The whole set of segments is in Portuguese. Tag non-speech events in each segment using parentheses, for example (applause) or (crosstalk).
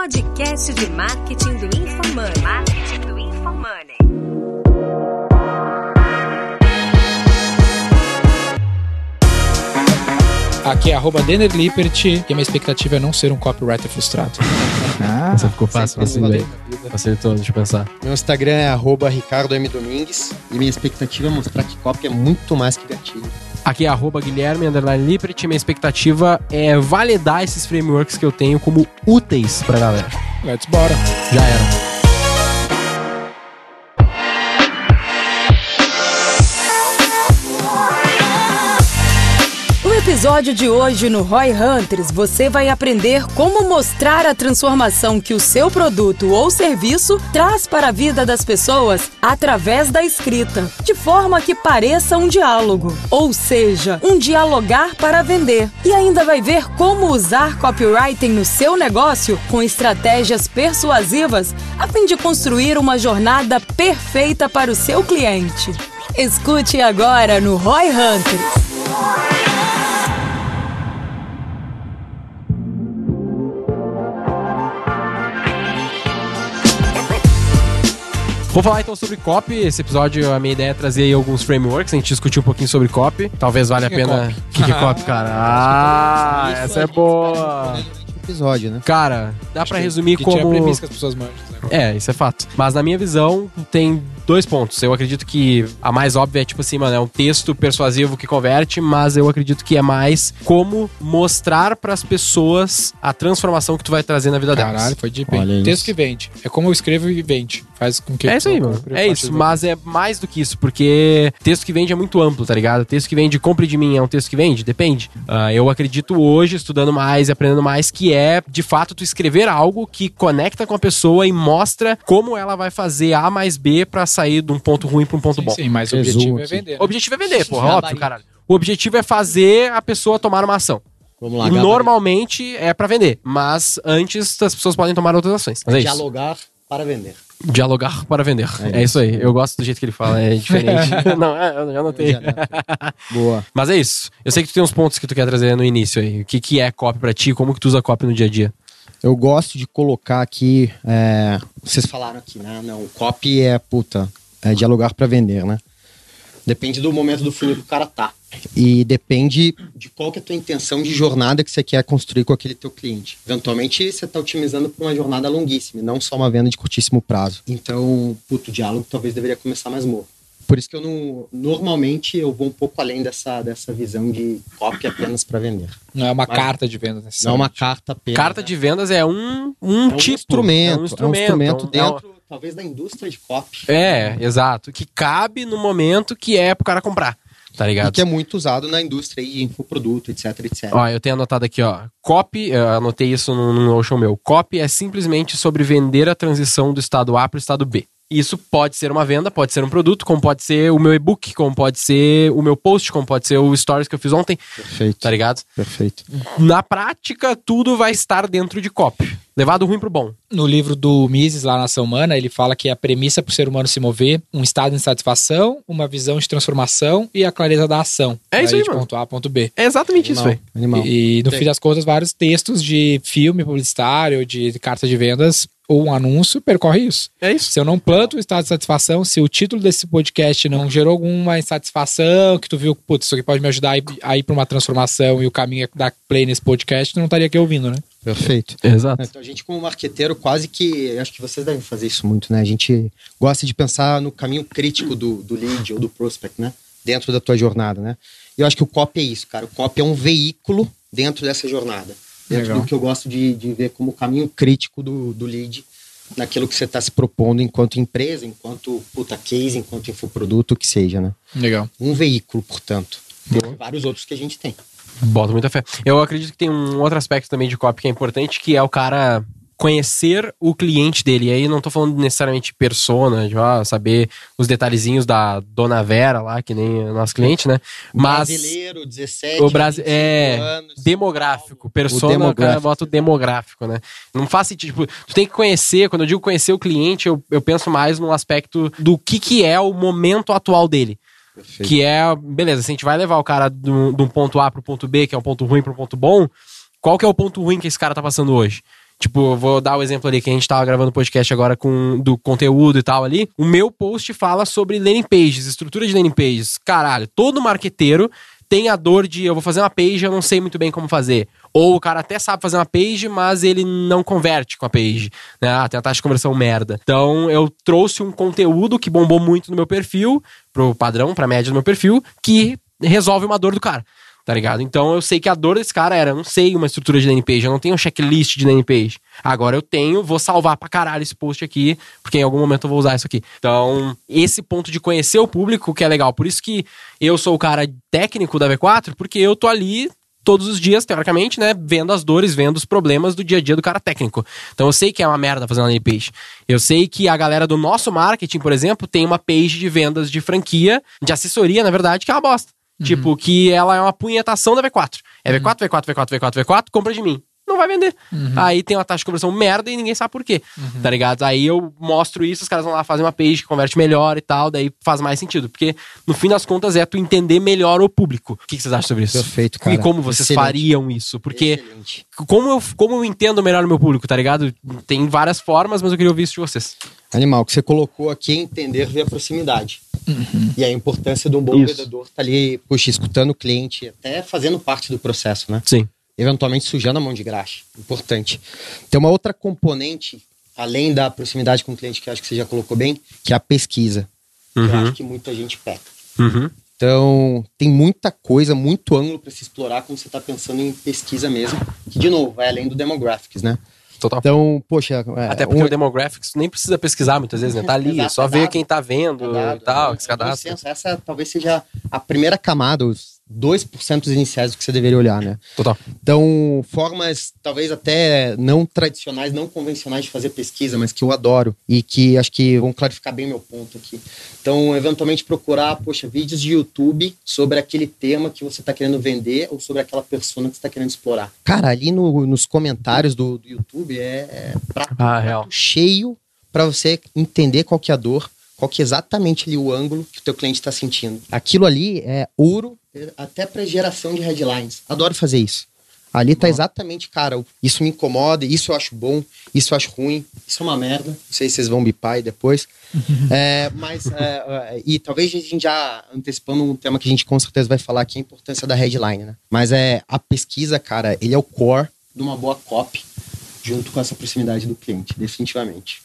podcast de marketing do InfoMoney. Marketing do InfoMoney. Aqui é arroba Denner Lippert e a minha expectativa é não ser um copywriter frustrado. Ah, Essa ficou fácil, facilitei. valeu. Facilitou, deixa eu pensar. Meu Instagram é arroba Ricardo M. Domingues e minha expectativa é mostrar que copy é muito mais que gatilho. Aqui é arroba Guilherme Underline Lippert. Minha expectativa é validar esses frameworks que eu tenho como úteis pra galera. Let's bora. Já era. Episódio de hoje no Roy Hunters, você vai aprender como mostrar a transformação que o seu produto ou serviço traz para a vida das pessoas através da escrita, de forma que pareça um diálogo, ou seja, um dialogar para vender. E ainda vai ver como usar copywriting no seu negócio com estratégias persuasivas a fim de construir uma jornada perfeita para o seu cliente. Escute agora no Roy Hunters. Vou falar então sobre copy. Esse episódio, a minha ideia é trazer aí alguns frameworks. A gente discutiu um pouquinho sobre copy. Talvez valha a que é pena. copy? O que, que é copy, cara? (laughs) Ah, essa é boa. Episódio, né? Cara, dá pra resumir Que tinha a como. premissa que as pessoas manjam. né? É, isso é fato. Mas na minha visão, tem dois pontos. Eu acredito que a mais óbvia é, tipo assim, mano, é um texto persuasivo que converte, mas eu acredito que é mais como mostrar pras pessoas a transformação que tu vai trazer na vida delas. Caralho, foi? Olha isso. Texto que vende. É como eu escrevo e vende. Faz com que... É isso aí, mano. É isso, mas é mais do que isso, porque texto que vende é muito amplo, tá ligado? Texto que vende, compre de mim, é um texto que vende? Depende. Ah, eu acredito hoje, estudando mais e aprendendo mais, que é, de fato, tu escrever algo que conecta com a pessoa e mostra como ela vai fazer A mais B pra sair de um ponto ruim pra um ponto Sim, bom. sim, mas o objetivo é vender. né? O objetivo é vender, porra, Gabarito. óbvio, caralho. O objetivo é fazer a pessoa tomar uma ação. Vamos lá, E gabarito. normalmente é pra vender, mas antes as pessoas podem tomar outras ações. É isso. Dialogar para vender. Dialogar para vender. É, É isso aí. Eu gosto do jeito que ele fala, é diferente. (laughs) (laughs) Não, é, eu já notei. Boa. (laughs) Mas é isso. Eu sei que tu tem uns pontos que tu quer trazer no início aí. O que, que é copy pra ti? Como que tu usa copy no dia a dia? Eu gosto de colocar aqui. é, Vocês falaram aqui, né? Não, copy é puta. É dialogar para vender, né? Depende do momento do funil que o cara tá. E depende de qual que é a tua intenção de jornada que você quer construir com aquele teu cliente. Eventualmente, você está otimizando para uma jornada longuíssima, e não só uma venda de curtíssimo prazo. Então, puto, o diálogo talvez deveria começar mais morro. Por isso que eu não. Normalmente eu vou um pouco além dessa, dessa visão de copy apenas para vender. Não é uma Mas- carta de venda Não é uma carta apenas. Carta né? de vendas é um, um É um tipo. instrumento, É um instrumento, é um instrumento é um- dentro, talvez, da indústria de copy. É, exato. Que cabe no momento que é pro cara comprar. Tá E ligado? que é muito usado na indústria de infoproduto, etc, etc. Ó, eu tenho anotado aqui, ó. Copy, eu anotei isso no, no Notion meu. Copy é simplesmente sobre vender a transição do estado A para o estado B. Isso pode ser uma venda, pode ser um produto, como pode ser o meu e-book, como pode ser o meu post, como pode ser o stories que eu fiz ontem, Perfeito. tá ligado? Perfeito. Na prática, tudo vai estar dentro de copy. Levado ruim pro bom. No livro do Mises, lá na Ação Humana, ele fala que a premissa para o ser humano se mover, um estado de insatisfação, uma visão de transformação e a clareza da ação. É isso aí, de mano. ponto A a ponto B. É exatamente isso, Animal. velho. Animal. E, e no Tem. fim das contas, vários textos de filme publicitário, de, de carta de vendas ou um anúncio percorre isso. É isso. Se eu não planto o estado de satisfação, se o título desse podcast não gerou alguma insatisfação, que tu viu, putz, isso aqui pode me ajudar a ir, a ir pra uma transformação e o caminho é dar play nesse podcast, tu não estaria aqui ouvindo, né? Perfeito. Exato. Então a gente, como marqueteiro, quase que. Acho que vocês devem fazer isso muito, né? A gente gosta de pensar no caminho crítico do, do lead ou do prospect, né? Dentro da tua jornada, né? E eu acho que o copy é isso, cara. O copy é um veículo dentro dessa jornada. Dentro Legal. do que eu gosto de, de ver como caminho crítico do, do lead naquilo que você está se propondo enquanto empresa, enquanto puta case, enquanto infoproduto, o que seja, né? Legal. Um veículo, portanto. Tem vários outros que a gente tem. Boto muita fé. Eu acredito que tem um outro aspecto também de copy que é importante, que é o cara conhecer o cliente dele. E aí não tô falando necessariamente de persona, de ó, saber os detalhezinhos da Dona Vera lá, que nem o nosso cliente, né? Mas Brasileiro, 17, o Brasil 25 é anos. demográfico, persona, o demográfico. cara bota o demográfico, né? Não faz sentido, tipo, tu tem que conhecer, quando eu digo conhecer o cliente, eu, eu penso mais no aspecto do que que é o momento atual dele. Perfeito. Que é, beleza, se a gente vai levar o cara de um de um ponto A pro ponto B, que é um ponto ruim pro ponto bom, qual que é o ponto ruim que esse cara tá passando hoje? Tipo, vou dar o exemplo ali que a gente tava gravando podcast agora com do conteúdo e tal ali. O meu post fala sobre landing pages, estrutura de landing pages. Caralho, todo marqueteiro tem a dor de eu vou fazer uma page, eu não sei muito bem como fazer. Ou o cara até sabe fazer uma page, mas ele não converte com a page. Né? Ah, tem a taxa de conversão merda. Então eu trouxe um conteúdo que bombou muito no meu perfil, pro padrão, pra média do meu perfil, que resolve uma dor do cara. Tá ligado? Então eu sei que a dor desse cara era, eu não sei uma estrutura de landing page, eu não tenho um checklist de landing page. Agora eu tenho, vou salvar pra caralho esse post aqui, porque em algum momento eu vou usar isso aqui. Então, esse ponto de conhecer o público que é legal. Por isso que eu sou o cara técnico da V4, porque eu tô ali todos os dias, teoricamente, né, vendo as dores, vendo os problemas do dia a dia do cara técnico. Então eu sei que é uma merda fazer uma landing page. Eu sei que a galera do nosso marketing, por exemplo, tem uma page de vendas de franquia, de assessoria, na verdade, que é uma bosta. Tipo, que ela é uma punhetação da V4. É V4, V4, V4, V4, V4, compra de mim. Não vai vender. Aí tem uma taxa de conversão merda e ninguém sabe por quê. Tá ligado? Aí eu mostro isso, os caras vão lá fazer uma page que converte melhor e tal, daí faz mais sentido. Porque no fim das contas é tu entender melhor o público. O que que vocês acham sobre isso? Perfeito, cara. E como vocês Excelente. fariam isso? Porque Excelente. como eu, como eu entendo melhor o meu público, tá ligado? Tem várias formas, mas eu queria ouvir isso de vocês. Animal, que você colocou aqui é entender via proximidade. E a importância de um bom Isso. vendedor tá ali, puxa, escutando o cliente, até fazendo parte do processo, né? Sim. Eventualmente sujando a mão de graxa. Importante. Tem uma outra componente, além da proximidade com o cliente, que eu acho que você já colocou bem, que é a pesquisa. Que eu Uhum. acho que muita gente peca. Uhum. Então, tem muita coisa, muito ângulo para se explorar quando você está pensando em pesquisa mesmo. Que, de novo, vai além do demographics, né? Total. Então, poxa. é, Até porque um- o demographics nem precisa pesquisar muitas vezes, né? Tá ali, Exato, só é ver dado. quem tá vendo Dado, e tal, é, que se é cadastra. senso. Essa talvez seja a primeira camada, os 2% dos iniciais do que você deveria olhar, né? Total. Então, formas talvez até não tradicionais, não convencionais de fazer pesquisa, mas que eu adoro e que acho que vão clarificar bem meu ponto aqui. Então, eventualmente procurar, poxa, vídeos de YouTube sobre aquele tema que você está querendo vender ou sobre aquela persona que você está querendo explorar. Cara, ali no- nos comentários do, do YouTube é, é prato, Ah, real. cheio para você entender qual que é a dor, qual que é exatamente ali o ângulo que o teu cliente está sentindo. Aquilo ali é ouro é, até para geração de headlines. Adoro fazer isso. Ali tá exatamente, cara, isso me incomoda, isso eu acho bom, isso eu acho ruim, isso é uma merda. Não sei se vocês vão bipar aí depois. (laughs) É, mas, é, é, e talvez a gente já antecipando um tema que a gente com certeza vai falar aqui, a importância da headline, né? Mas é a pesquisa, cara, ele é o core de uma boa copy, junto com essa proximidade do cliente, definitivamente.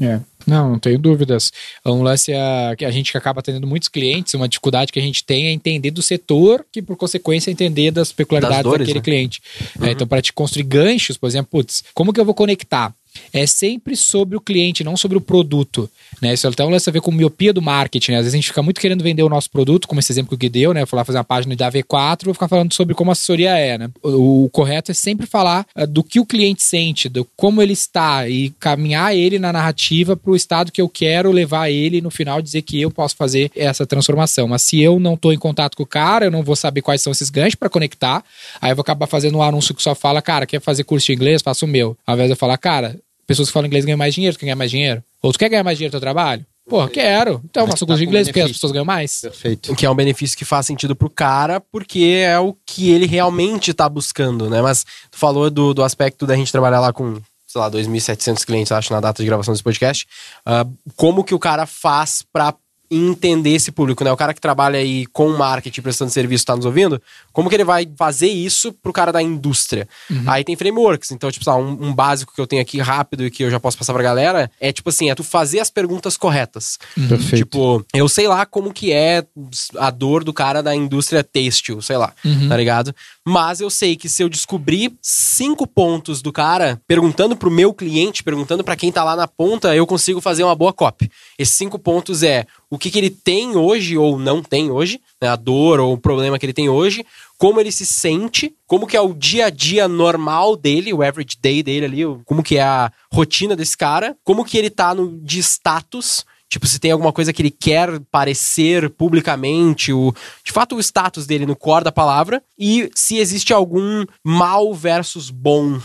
É. Não, não tenho dúvidas. Um lance é que a gente que acaba atendendo muitos clientes, uma dificuldade que a gente tem é entender do setor, que por consequência entender das peculiaridades Das dores, daquele né? cliente. É, então, para te construir ganchos, por exemplo, putz, como que eu vou conectar? É sempre sobre o cliente, não sobre o produto. Né? Isso até um lance a ver com miopia do marketing. né? Às vezes a gente fica muito querendo vender o nosso produto, como esse exemplo que o Gui deu, né? Lá fazer uma página da V4 vou ficar falando sobre como a assessoria é, né? O, o correto é sempre falar ah, do que o cliente sente, do como ele está e caminhar ele na narrativa para o estado que eu quero levar ele e no final dizer que eu posso fazer essa transformação. Mas se eu não estou em contato com o cara, eu não vou saber quais são esses ganchos para conectar. Aí eu vou acabar fazendo um anúncio que só fala, cara, quer fazer curso de inglês? Faça o meu. Ao invés de eu falar, cara, pessoas que falam inglês ganham mais dinheiro, tu quer ganhar mais dinheiro? Ou tu quer ganhar mais dinheiro no teu trabalho? Porra, quero. Então faço tá curso de inglês porque as pessoas ganham mais. Perfeito. Que é um benefício que faz sentido pro cara, porque é o que ele realmente tá buscando, né? Mas tu falou do, do aspecto da gente trabalhar lá com, sei lá, 2.700 clientes, acho, na data de gravação desse podcast. Ah, como que o cara faz pra entender esse público, né? O cara que trabalha aí com marketing, prestando serviço, tá nos ouvindo, como que ele vai fazer isso pro cara da indústria? Aí tem frameworks, então, tipo, um, um básico que eu tenho aqui rápido e que eu já posso passar pra galera, é tipo assim, é tu fazer as perguntas corretas. Perfeito. Tipo, eu sei lá como que é a dor do cara da indústria têxtil, sei lá, tá ligado? Mas eu sei que se eu descobrir cinco pontos do cara, perguntando pro meu cliente, perguntando pra quem tá lá na ponta, eu consigo fazer uma boa copy. Esses cinco pontos é o que, que ele tem hoje ou não tem hoje, né? a dor ou o problema que ele tem hoje, como ele se sente, como que é o dia a dia normal dele, o average day dele ali, como que é a rotina desse cara, como que ele tá no, de status, Tipo, se tem alguma coisa que ele quer parecer publicamente, o, de fato o status dele no core da palavra, e se existe algum mal versus bom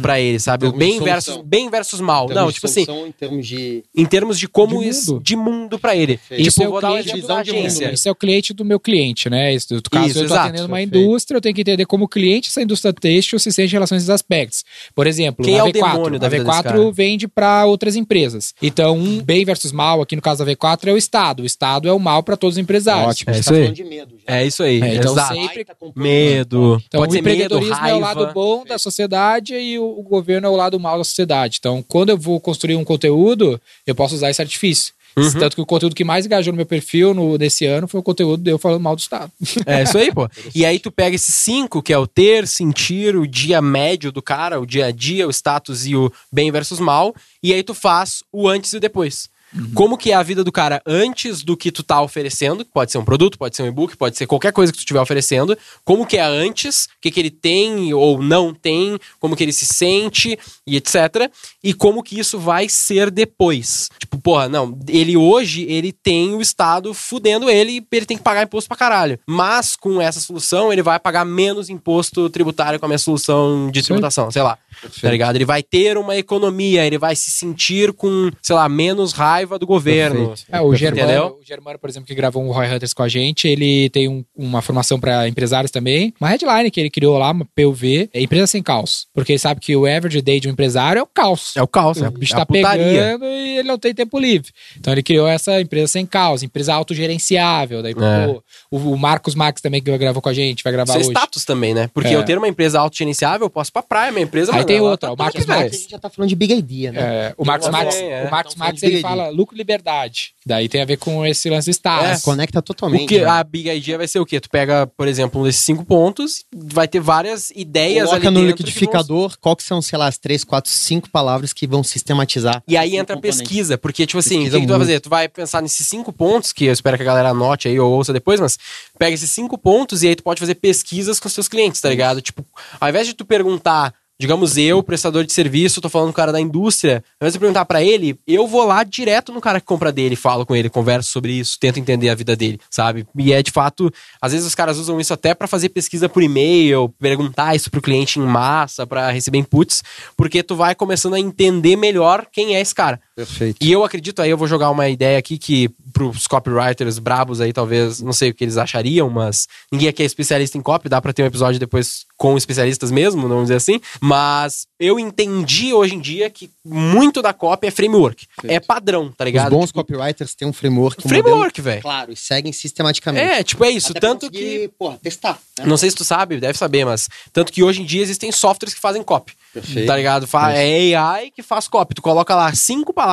pra ele, sabe? O termos bem versus, bem versus mal. Termos Não, tipo assim, Em termos de. em termos de como De isso, mundo. de mundo pra ele. Perfeito. Isso Tipo, é o vou dar um cliente da agência. Esse é o cliente do meu cliente, né? Esse- No caso, Isso, eu estou exato, atendendo uma perfeito. indústria, eu tenho que entender como o cliente dessa indústria têxtil se sente em relação a esses aspectos. Por exemplo, Quem a é o V4. demônio da a vida desse V4 cara? vende para outras empresas. Então, um bem versus mal, aqui no caso da V4, é o Estado. O Estado é o mal para todos os empresários. Ótimo, É você isso tá aí. falando de medo já. É isso aí, É, então exato. sempre-. Medo. Então, Pode o ser medo, empreendedorismo é o lado bom da sociedade e o, o governo é o lado mal da sociedade. Então, quando eu vou construir um conteúdo, eu posso usar esse artifício. Uhum. Tanto que o conteúdo que mais engajou no meu perfil no, nesse ano foi o conteúdo de eu falando mal do Estado. (laughs) É isso aí, pô. E aí tu pega esses cinco, que é o ter, sentir, o dia médio do cara, o dia a dia, o status e o bem versus mal, e aí tu faz o antes e o depois. Como que é a vida do cara antes do que tu tá oferecendo, pode ser um produto, pode ser um e-book, pode ser qualquer coisa que tu estiver oferecendo, como que é antes, o que que ele tem ou não tem, como que ele se sente e etc. E como que isso vai ser depois. Tipo, porra, não, ele hoje, ele tem o Estado fudendo ele e ele tem que pagar imposto pra caralho. Mas com essa solução, ele vai pagar menos imposto tributário com a minha solução de Sim. tributação, sei lá. Tá ligado? Ele vai ter uma economia, ele vai se sentir com, sei lá, menos raiva do governo. Perfeito. É, o Germano, o Germano, por exemplo, que gravou um Roy Hunters com a gente, ele tem um- uma formação para empresários também. Uma headline que ele criou lá, uma PUV, é empresa sem caos. Porque ele sabe que o average day de um empresário é o caos. É o caos, é, o bicho é tá pegando e ele não tem tempo livre. Então ele criou essa empresa sem caos, empresa autogerenciável. Daí, É. o, o Marcos Max também que gravou com a gente, vai gravar Isso é hoje. status também, né? Porque É. eu ter uma empresa autogerenciável, eu posso ir pra praia, minha empresa... Aí mano, tem outra, tá o Marcos Max. a gente já tá falando de big idea, né? É, o Marcos Também, Max, é. o Marcos Então, Max ele Big fala lucro e liberdade. Daí tem a ver com esse lance do Estado. É. Conecta totalmente. O que, né? a Big Idea vai ser o quê? Tu pega, por exemplo, um desses cinco pontos, vai ter várias ideias Coloca ali no que vão- liquidificador qual que são, sei lá, as três, quatro, cinco palavras que vão sistematizar. E aí entra a pesquisa, porque, tipo assim, o que, Pesquisa que tu vai fazer? Tu vai pensar nesses cinco pontos, que eu espero que a galera anote aí ou ouça depois, mas pega esses cinco pontos e aí tu pode fazer pesquisas com os seus clientes, tá ligado? Tipo, ao invés de tu perguntar, digamos eu, prestador de serviço, tô falando com o cara da indústria, ao invés de perguntar pra ele, eu vou lá direto no cara que compra dele, falo com ele, converso sobre isso, tento entender a vida dele, sabe? E é de fato, às vezes os caras usam isso até pra fazer pesquisa por e-mail, perguntar isso pro cliente em massa, pra receber inputs, porque tu vai começando a entender melhor quem é esse cara. Perfeito. E eu acredito, aí eu vou jogar uma ideia aqui que pros copywriters brabos aí, talvez, não sei o que eles achariam, mas ninguém aqui é especialista em copy, dá pra ter um episódio depois com especialistas mesmo, vamos dizer assim. Mas eu entendi hoje em dia que muito da copy é framework. É padrão, tá Os ligado? bons Tipo, copywriters têm um framework. um framework, velho. claro, e seguem sistematicamente. É, tipo, é isso. Até tanto que. Porra, testar. né? Não sei se tu sabe, deve saber, mas. Tanto que hoje em dia existem softwares que fazem copy. Perfeito. Tá ligado? Fa- É AI que faz copy. Tu coloca lá cinco palavras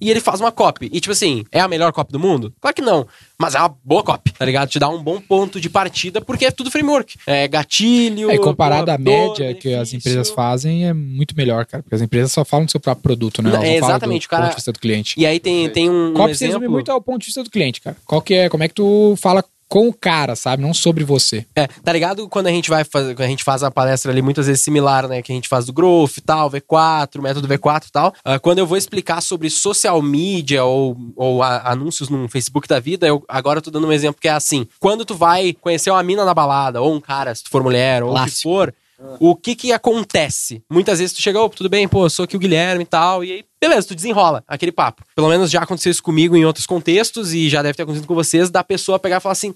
e ele faz uma copy. E tipo assim, é a melhor copy do mundo? Claro que não. Mas é uma boa copy, tá ligado? Te dá um bom ponto de partida porque é tudo framework. É gatilho. É, comparado à média que as empresas fazem, é muito melhor, cara. Porque as empresas só falam do seu próprio produto, né? Não, Elas é, exatamente, do o cara- ponto de vista do cliente. E aí tem, tem um, um Copy se resume exemplo. muito ao ponto de vista do cliente, cara. Qual que é, como é que tu fala com o cara, sabe? Não sobre você. É, tá ligado? Quando a gente vai fazer, quando a gente faz a palestra ali, muitas vezes similar, né? Que a gente faz do Growth e tal, V4, método V4 e tal. ah, quando eu vou explicar sobre social media ou, ou a- anúncios no Facebook da vida, eu agora eu tô dando um exemplo que é assim: quando tu vai conhecer uma mina na balada, ou um cara, se tu for mulher, ou o que for. O que que acontece? Muitas vezes tu chega, ô, tudo bem, pô, eu sou aqui o Guilherme e tal, e aí, beleza, tu desenrola aquele papo. Pelo menos já aconteceu isso comigo em outros contextos e já deve ter acontecido com vocês, da pessoa pegar e falar assim: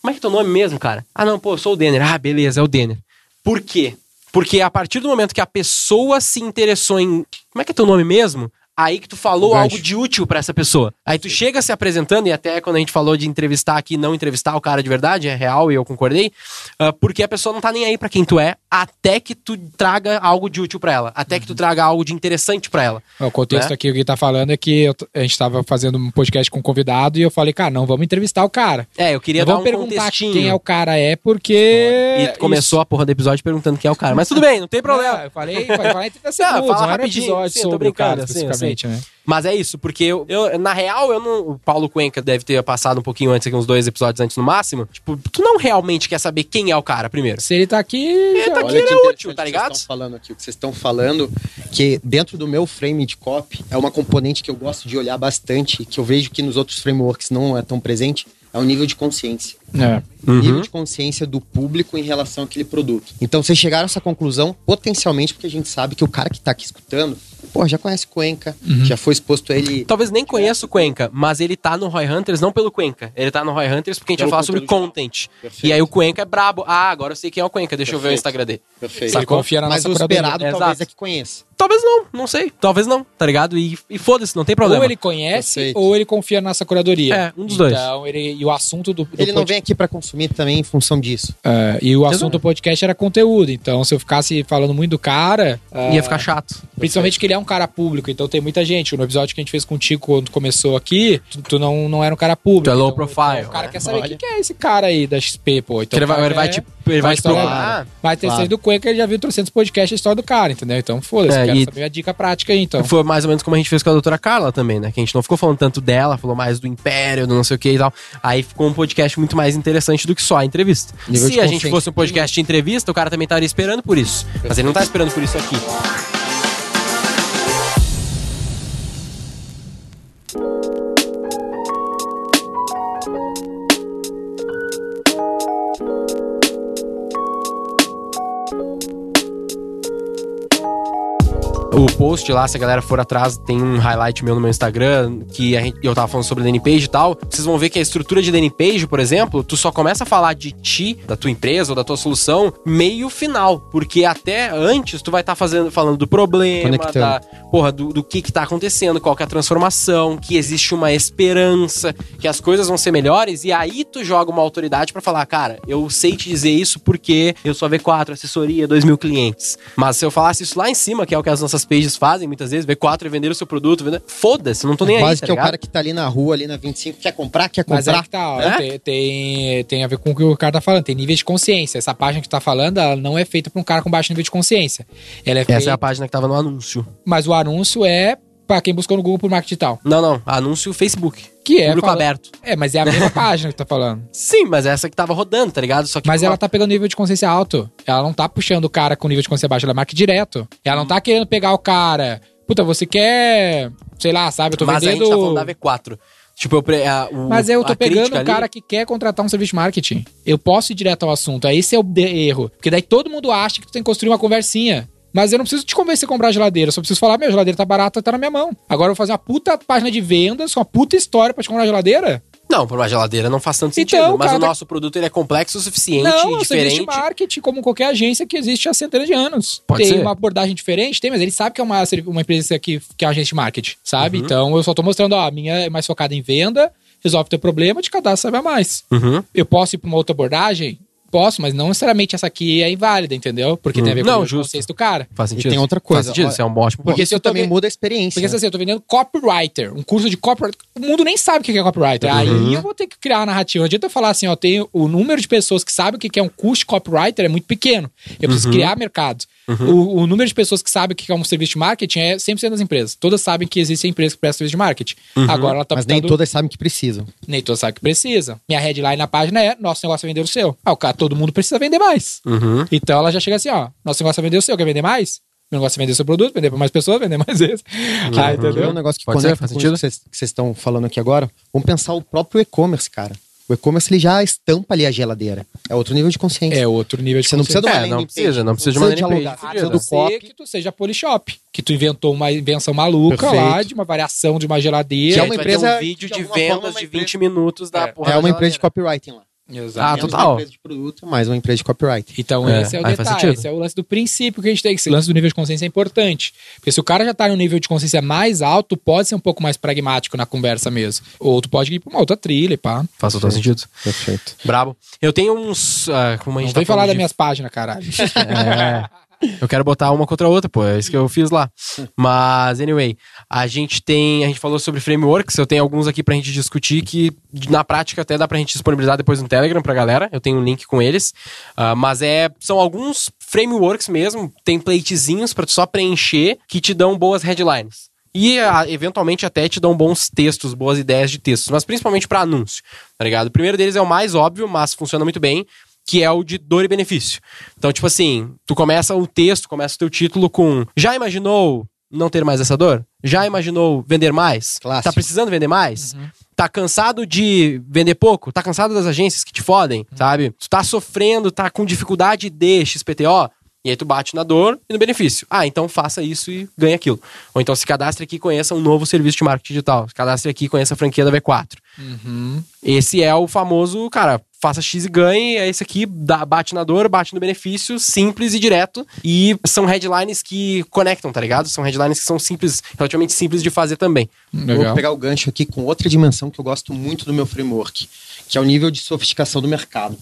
como é que é teu nome mesmo, cara? Ah, não, pô, eu sou o Denner. Ah, beleza, é o Denner. Por quê? Porque a partir do momento que a pessoa se interessou em. Como é que é teu nome mesmo? Aí que tu falou algo de útil pra essa pessoa. Aí tu chega se apresentando, e até quando a gente falou de entrevistar aqui, não entrevistar o cara de verdade, é real e eu concordei, ah, porque a pessoa não tá nem aí pra quem tu é, até que tu traga algo de útil pra ela, até que tu traga algo de interessante pra ela. O contexto Né? aqui, que tá falando é que eu a gente tava fazendo um podcast com um convidado e eu falei, cara, não vamos entrevistar o cara. É, eu queria Não dar vamos um perguntar contextinho. quem é o cara é, porque... E começou a porra do episódio perguntando quem é o cara. Mas tudo bem, não tem problema. eu falei, falei, falei 30 segundos, fala não era um episódio sim, sobre o cara brincando, sim, eu especificamente, né? Mas é isso, porque eu, eu- na real, eu não. O Paulo Cuenca deve ter passado um pouquinho antes, aqui, uns dois episódios antes no máximo. Tipo, tu não realmente quer saber quem é o cara primeiro. Se ele tá aqui... já- tá aqui, ele é útil, tá ligado? Vocês estão falando aqui, o que vocês estão falando, que dentro do meu frame de copy, é uma componente que eu gosto de olhar bastante, que eu vejo que nos outros frameworks não é tão presente, é o nível de consciência. É. nível de consciência do público em relação àquele produto. Então, vocês chegaram a essa conclusão potencialmente porque a gente sabe que o cara que tá aqui escutando, pô, já conhece Cuenca, já foi exposto a ele. Talvez nem conheça o Cuenca, mas ele tá no Roy Hunters não pelo Cuenca. Ele tá no Roy Hunters porque a gente vai falar sobre content. Perfeito. E aí o Cuenca é brabo. Ah, agora eu sei quem é o Cuenca, deixa eu ver o Perfeito. Instagram dele. Perfeito. Ele confia na Mas nossa o esperado Exato. talvez é que conheça. Talvez não, não sei. Talvez não, tá ligado? E, e foda-se, não tem problema. Ou ele conhece, Perfeito. ou ele confia na nossa curadoria. É, um dos dois. Então, ele, e o assunto do, do Ele não pod- vem aqui pra consumir também em função disso. É, e o assunto do podcast era conteúdo. Então, se eu ficasse falando muito do cara. é, Ia ficar chato. Principalmente que ele é um cara público, então tem muita gente. No episódio que a gente fez contigo quando começou aqui, tu, tu não, não era um cara público. Tu é low Então, profile, então o cara né? quer saber quem que é esse cara aí da XP, pô. Então, ele o vai, ele vai quer- te, ele vai te história- procurar. Mas ter Claro. do Cuenca, ele já viu 300 podcasts a história do cara, entendeu? Então, foda-se, É, quero saber a dica prática aí, então. Foi mais ou menos como a gente fez com a doutora Carla também, né? Que a gente não ficou falando tanto dela, falou mais do império, do não sei o que e tal. Aí ficou um podcast muito mais interessante do que só a entrevista. Nível Se a gente fosse um podcast de entrevista, o cara também estaria esperando por isso. Mas ele não tá esperando por isso aqui. O post lá, se a galera for atrás, tem um highlight meu no meu Instagram que gente- eu tava falando sobre landing page e tal. Vocês vão ver que a estrutura de landing page, por exemplo, tu só começa a falar de ti, da tua empresa ou da tua solução, meio final. Porque até antes tu vai estar fazendo falando do problema, Conectando. da, porra, do, do que que tá acontecendo, qual que é a transformação, que existe uma esperança, que as coisas vão ser melhores, e aí tu joga uma autoridade pra falar, cara, eu sei te dizer isso porque eu sou a V4, assessoria, 2 mil clientes. Mas se eu falasse isso lá em cima, que é o que as nossas pages fazem muitas vezes, V4 é vender o seu produto, vender... foda-se, não tô nem aí, Quase tá que é o ligado? cara que tá ali na rua, ali na 25, quer comprar, quer Mas é comprar. que tá, ó, É? tem, tem, tem a ver com o que o cara tá falando, tem níveis de consciência. Essa página que tu tá falando, ela não é feita pra um cara com baixo nível de consciência. Ela é feita, Essa é a página que tava no anúncio. mas o anúncio é pra quem buscou no Google por marketing digital. Não, não, anúncio Facebook. Que é Público fala- aberto. É, mas é a mesma (laughs) página que tá falando. Sim, mas essa que tava rodando, tá ligado? Só que Mas ela tá pegando nível de consciência alto. Ela não tá puxando o cara com nível de consciência baixo, ela é marca direto. Ela não tá querendo pegar o cara. Puta, você quer. Sei lá, sabe? Eu tô Mas a vendendo. gente tá falando da V4. Tipo, eu... pre- a- o- Mas eu tô a pegando crítica um ali- cara que quer contratar um serviço de marketing. Eu posso ir direto ao assunto. Aí Esse é o erro. Porque daí todo mundo acha que tu tem que construir uma conversinha. Mas eu não preciso te convencer a comprar a geladeira. Só preciso falar, meu, a geladeira tá barata, tá na minha mão. Agora eu vou fazer uma puta página de vendas, uma puta história pra te comprar a geladeira? Não, por uma geladeira não faz tanto sentido. Então, mas o tá- nosso produto ele é complexo o suficiente Não, e de diferente. marketing, como qualquer agência que existe há centenas de anos. Pode tem ser. uma abordagem diferente, tem, mas ele sabe que é uma, uma empresa que, que é uma agência de marketing, sabe? Uhum. Então eu só tô mostrando, ó, a minha é mais focada em venda, resolve teu problema, te cadastra, vai mais. Uhum. Eu posso ir pra uma outra abordagem? Posso, mas não necessariamente essa aqui é inválida, entendeu? Porque tem a ver Hum. com Não, o justo. do cara. Faz E sentido. tem outra coisa, Faz sentido, isso é um ótimo Porque se eu também muda a experiência. Porque né? assim, eu tô vendendo copywriter, um curso de copywriter. O mundo nem sabe o que é copywriter. Aí eu vou ter que criar uma narrativa. Não adianta eu falar assim, ó, tem o número de pessoas que sabem o que é um curso de copywriter é muito pequeno. Eu preciso criar mercado. O, o número de pessoas que sabem o que é um serviço de marketing é 100% das empresas. Todas sabem que existe empresa que presta serviço de marketing. Agora ela tá Mas nem todas sabem que precisam. nem todas sabem que precisa. Minha headline na página é nosso negócio é vender o seu. Ah, o cara, todo mundo precisa vender mais. Uhum. Então ela já chega assim, ó, nosso negócio é vender o seu, quer vender mais? Meu negócio é vender seu produto, vender para mais pessoas, vender mais (laughs) vezes. Ah, É entendeu? um negócio que Pode ser, conecta faz com sentido. isso que vocês- que vocês estão falando aqui agora. Vamos pensar o próprio e-commerce, cara. O e-commerce ele já estampa ali a geladeira. É outro nível de consciência. É outro nível de Você não precisa de uma É, não precisa, não precisa de uma landing page precisa do não ser copy. que tu seja Polishop, que tu inventou uma invenção maluca Perfeito. lá de uma variação de uma geladeira. Que é uma empresa, um vídeo de de vendas de empresa- 20 minutos da É. porra É da uma empresa de copywriting lá. Exato. Ah, Menos total. uma empresa de produto, mais uma empresa de copywriting. Então, É, esse é o aí detalhe, esse é o lance do princípio que a gente tem. Esse lance do nível de consciência é importante. Porque se o cara já tá no nível de consciência mais alto, pode ser um pouco mais pragmático na conversa mesmo. Ou tu pode ir pra uma outra trilha, e pá. Faz todo sentido. Perfeito. Brabo. Eu tenho uns. ah, como a Não gente vem tá falar falando das de minhas páginas, caralho. (laughs) É. Eu quero botar uma contra a outra, pô. É isso que eu fiz lá. Mas, anyway, a gente tem. A gente falou sobre frameworks. Eu tenho alguns aqui pra gente discutir que, na prática, até dá pra gente disponibilizar depois no Telegram pra galera. Eu tenho um link com eles. Ah, mas é. São alguns frameworks mesmo, templatezinhos pra tu só preencher que te dão boas headlines. E ah, eventualmente até te dão bons textos, boas ideias de textos, mas principalmente pra anúncio, tá ligado? O primeiro deles é o mais óbvio, mas funciona muito bem, que é o de dor e benefício. Então, tipo assim, tu começa o texto, começa o teu título com Já imaginou não ter mais essa dor? Já imaginou vender mais? Clássico. Tá precisando vender mais? tá cansado de vender pouco, tá cansado das agências que te fodem, sabe? Tu tá sofrendo, tá com dificuldade de XPTO, e aí tu bate na dor e no benefício. Ah, então faça isso e ganhe aquilo. Ou então se cadastre aqui e conheça um novo serviço de marketing digital. Se cadastre aqui e conheça a franquia da V4. Esse é o famoso, cara, faça X e ganhe. É esse aqui, dá, bate na dor, bate no benefício, simples e direto. E são headlines que conectam, tá ligado? São headlines que são simples, relativamente simples de fazer também. Vou pegar o gancho aqui com outra dimensão que eu gosto muito do meu framework, que é o nível de sofisticação do mercado.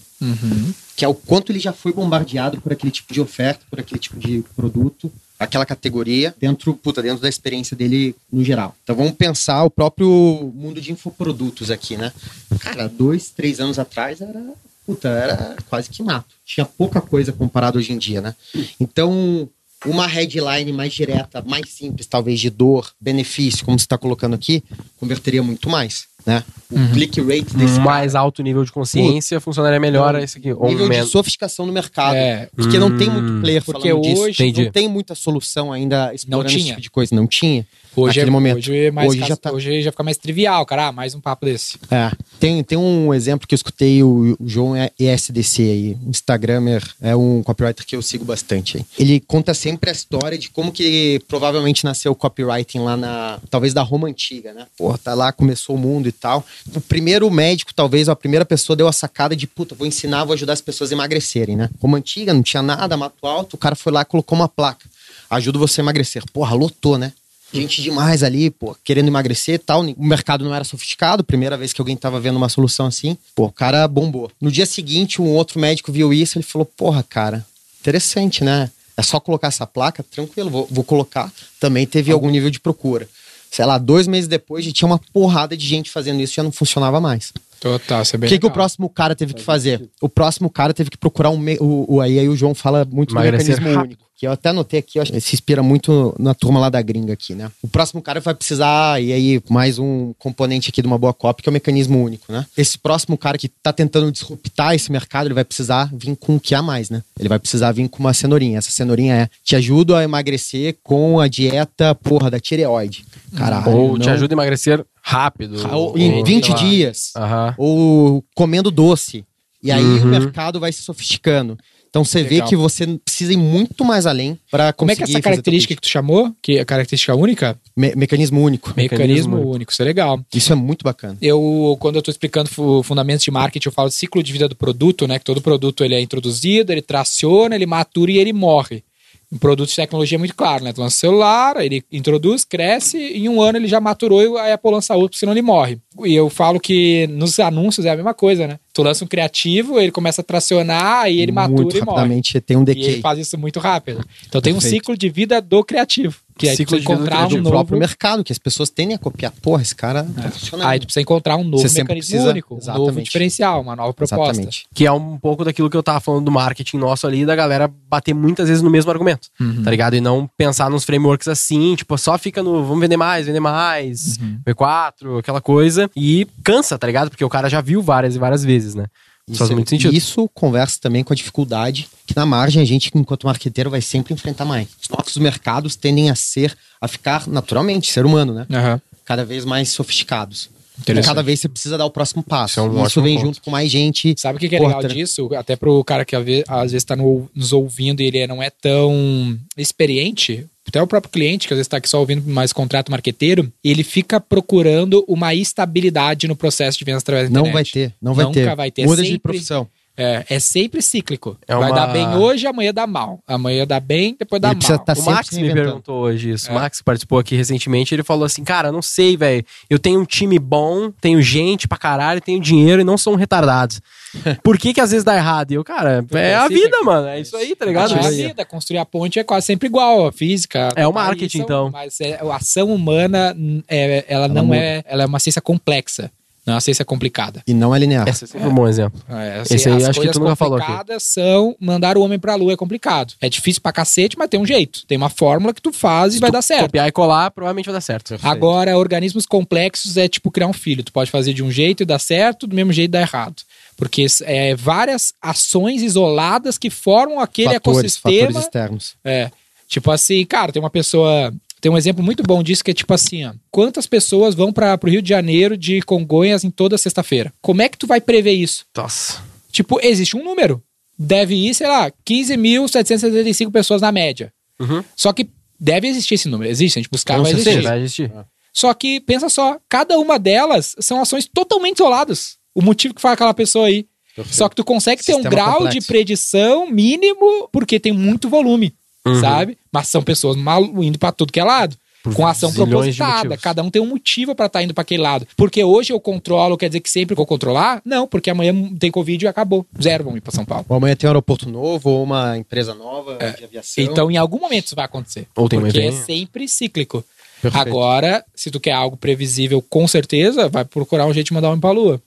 Que é o quanto ele já foi bombardeado por aquele tipo de oferta, por aquele tipo de produto, aquela categoria, dentro, puta, dentro da experiência dele no geral. Então vamos pensar o próprio mundo de infoprodutos aqui, né? Cara, dois, três anos atrás era. Puta, era quase que mato. Tinha pouca coisa comparado hoje em dia, né? Então, uma headline mais direta, mais simples, talvez de dor, benefício, como você está colocando aqui, converteria muito mais, né? O click rate desse mais alto nível de consciência funcionaria melhor esse aqui. Ou nível de menos. sofisticação no mercado. É. Porque não tem Hum, muito player porque falando disso. hoje- Entendi. Não tem muita solução ainda explorando esse tinha. tipo de coisa. Não tinha. Hoje, é, naquele momento. hoje, é mais Hoje cas- já tá. hoje já fica mais trivial, cara. Ah, mais um papo desse. É. Tem, tem um exemplo que eu escutei, o, o João é ESDC aí, Instagramer, é um copywriter que eu sigo bastante. aí. Ele conta sempre a história de como que provavelmente nasceu o copywriting lá na, talvez da Roma Antiga, né? Porra, tá lá, começou o mundo e tal. O primeiro médico, talvez, a primeira pessoa deu a sacada de, puta, vou ensinar, vou ajudar as pessoas a emagrecerem, né? Roma Antiga, não tinha nada, mato alto, o cara foi lá e colocou uma placa. Ajuda você a emagrecer. Porra, lotou, né? Gente demais ali, pô, querendo emagrecer e tal. O mercado não era sofisticado, primeira vez que alguém tava vendo uma solução assim. Pô, o cara bombou. No dia seguinte, um outro médico viu isso ele falou: Porra, cara, interessante, né? É só colocar essa placa, tranquilo, vou, vou colocar. Também teve algum nível de procura. Sei lá, dois meses depois já tinha uma porrada de gente fazendo isso, já não funcionava mais. Total, isso é O bem que, que o próximo cara teve que fazer? O próximo cara teve que procurar um. me- O, o- aí, aí o João fala muito do Emagrecer mecanismo rápido. único. Que eu até anotei aqui, acho que se inspira muito na turma lá da gringa aqui, né? O próximo cara vai precisar, e aí, mais um componente aqui de uma boa copy, que é o mecanismo único, né? Esse próximo cara que tá tentando disruptar esse mercado, ele vai precisar vir com o que há mais, né? Ele vai precisar vir com uma cenourinha. Essa cenourinha é: te ajudo a emagrecer com a dieta, porra, da tireoide. Caralho. Ou te não- ajuda a emagrecer rápido. Ou em Ou, 20 sei lá. dias Aham. ou comendo doce. E aí Uhum. o mercado vai se sofisticando. Então você vê que você precisa ir muito mais além para Como é que é essa característica que tu chamou? Que é a característica única? Me mecanismo único. Mecanismo, Mecanismo único. Isso é legal. Isso é muito bacana. Eu, quando eu estou explicando fu- fundamentos de marketing, eu falo de ciclo de vida do produto, né? Que todo produto ele é introduzido, ele traciona, ele matura e ele morre. Em produtos de tecnologia muito claro, né? Tu lança o celular, ele introduz, cresce, e em um ano ele já maturou e a Apple lança outro, senão ele morre. E eu falo que nos anúncios é a mesma coisa, né? Tu lança um criativo, ele começa a tracionar, aí ele matura muito e morre. tem um E ele decay. faz isso muito rápido. Então tem um Perfeito. ciclo de vida do criativo. Que aí tu Ciclo precisa de do encontrar do um novo... próprio mercado, que as pessoas tendem a copiar. Porra, esse cara tá funcionando. Aí tu precisa encontrar um novo mecanismo precisa- único, um novo Exatamente. diferencial, uma nova proposta. Exatamente. Que é um pouco daquilo que eu tava falando do marketing nosso ali, da galera bater muitas vezes no mesmo argumento, Uhum. tá ligado? E não pensar nos frameworks assim, tipo, só fica no vamos vender mais, vender mais, Uhum. V4, aquela coisa. E cansa, tá ligado? Porque o cara já viu várias e várias vezes, né? Isso faz muito sentido. Isso conversa também com a dificuldade que na margem a gente, enquanto marqueteiro, vai sempre enfrentar mais. Os nossos mercados tendem a ser, a ficar naturalmente, ser humano, né? Aham. Cada vez mais sofisticados. E Interessante. cada vez você precisa dar o próximo passo. Isso é um isso ótimo vem ponto. junto com mais gente. Sabe o que, que é legal tra- disso? Até pro cara que às vezes, tá no- nos ouvindo e ele não é tão experiente, até o próprio cliente, que às vezes tá aqui só ouvindo mais contrato marqueteiro, ele fica procurando uma estabilidade no processo de vendas através da Não internet. vai ter, não vai Nunca ter. vai ter. Muda de Sempre- profissão. É, é sempre cíclico. É Vai uma- dar bem hoje, amanhã dá mal. Amanhã dá bem, depois dá Ele mal. tá O Max me perguntou hoje isso. É. O Max participou aqui recentemente, ele falou assim: Cara, não sei, velho. Eu tenho um time bom, tenho gente pra caralho, tenho dinheiro e não são retardados. (laughs) Por que que às vezes dá errado? E eu, cara, é a assim, vida, né? mano. É isso aí, tá ligado? É a vida, construir a ponte é quase sempre igual, a física. É o marketing, são- então. Mas é- a ação humana, hum, é, ela, não muda. é. Ela é uma ciência complexa, não é uma ciência complicada. E não é linear. Esse é sempre um bom exemplo. É, Esse aí as acho que tu nunca falou aqui. complicadas são mandar o homem pra lua é complicado. É difícil pra cacete, mas tem um jeito. Tem uma fórmula que tu faz e vai dar certo. Copiar e colar, provavelmente vai dar certo. Agora, organismos complexos é tipo criar um filho. Tu pode fazer de um jeito e dar certo, do mesmo jeito e dar errado. Porque é várias ações isoladas que formam aquele fatores, ecossistema. fatores externos. É. Tipo assim, cara, tem uma pessoa Tem um exemplo muito bom disso que é tipo assim, ó. Quantas pessoas vão para pro Rio de Janeiro de Congonhas em toda sexta-feira? Como é que tu vai prever isso? Nossa. Tipo, existe um número. Deve ir, sei lá, 15.775 pessoas na média. Uhum. Só que deve existir esse número. Existe, a gente buscar, vai certeza. existir. Vai existir. Só que, pensa só, cada uma delas são ações totalmente isoladas. O motivo que faz aquela pessoa aí. Só que tu consegue ter um grau complexo. de predição mínimo porque tem muito volume, Uhum. sabe? Mas são pessoas malu indo pra tudo que é lado. Com ação propositada. Cada um tem um motivo pra estar indo pra aquele lado. Porque hoje eu controlo, quer dizer que sempre vou controlar? Não, porque amanhã tem Covid e acabou. Zero vão ir pra São Paulo. Ou amanhã tem um aeroporto novo, ou uma empresa nova de aviação. Então, em algum momento isso vai acontecer. Ou tem porque é sempre cíclico. Perfeito. Agora, se tu quer algo previsível, com certeza, vai procurar um jeito de mandar um pra lua.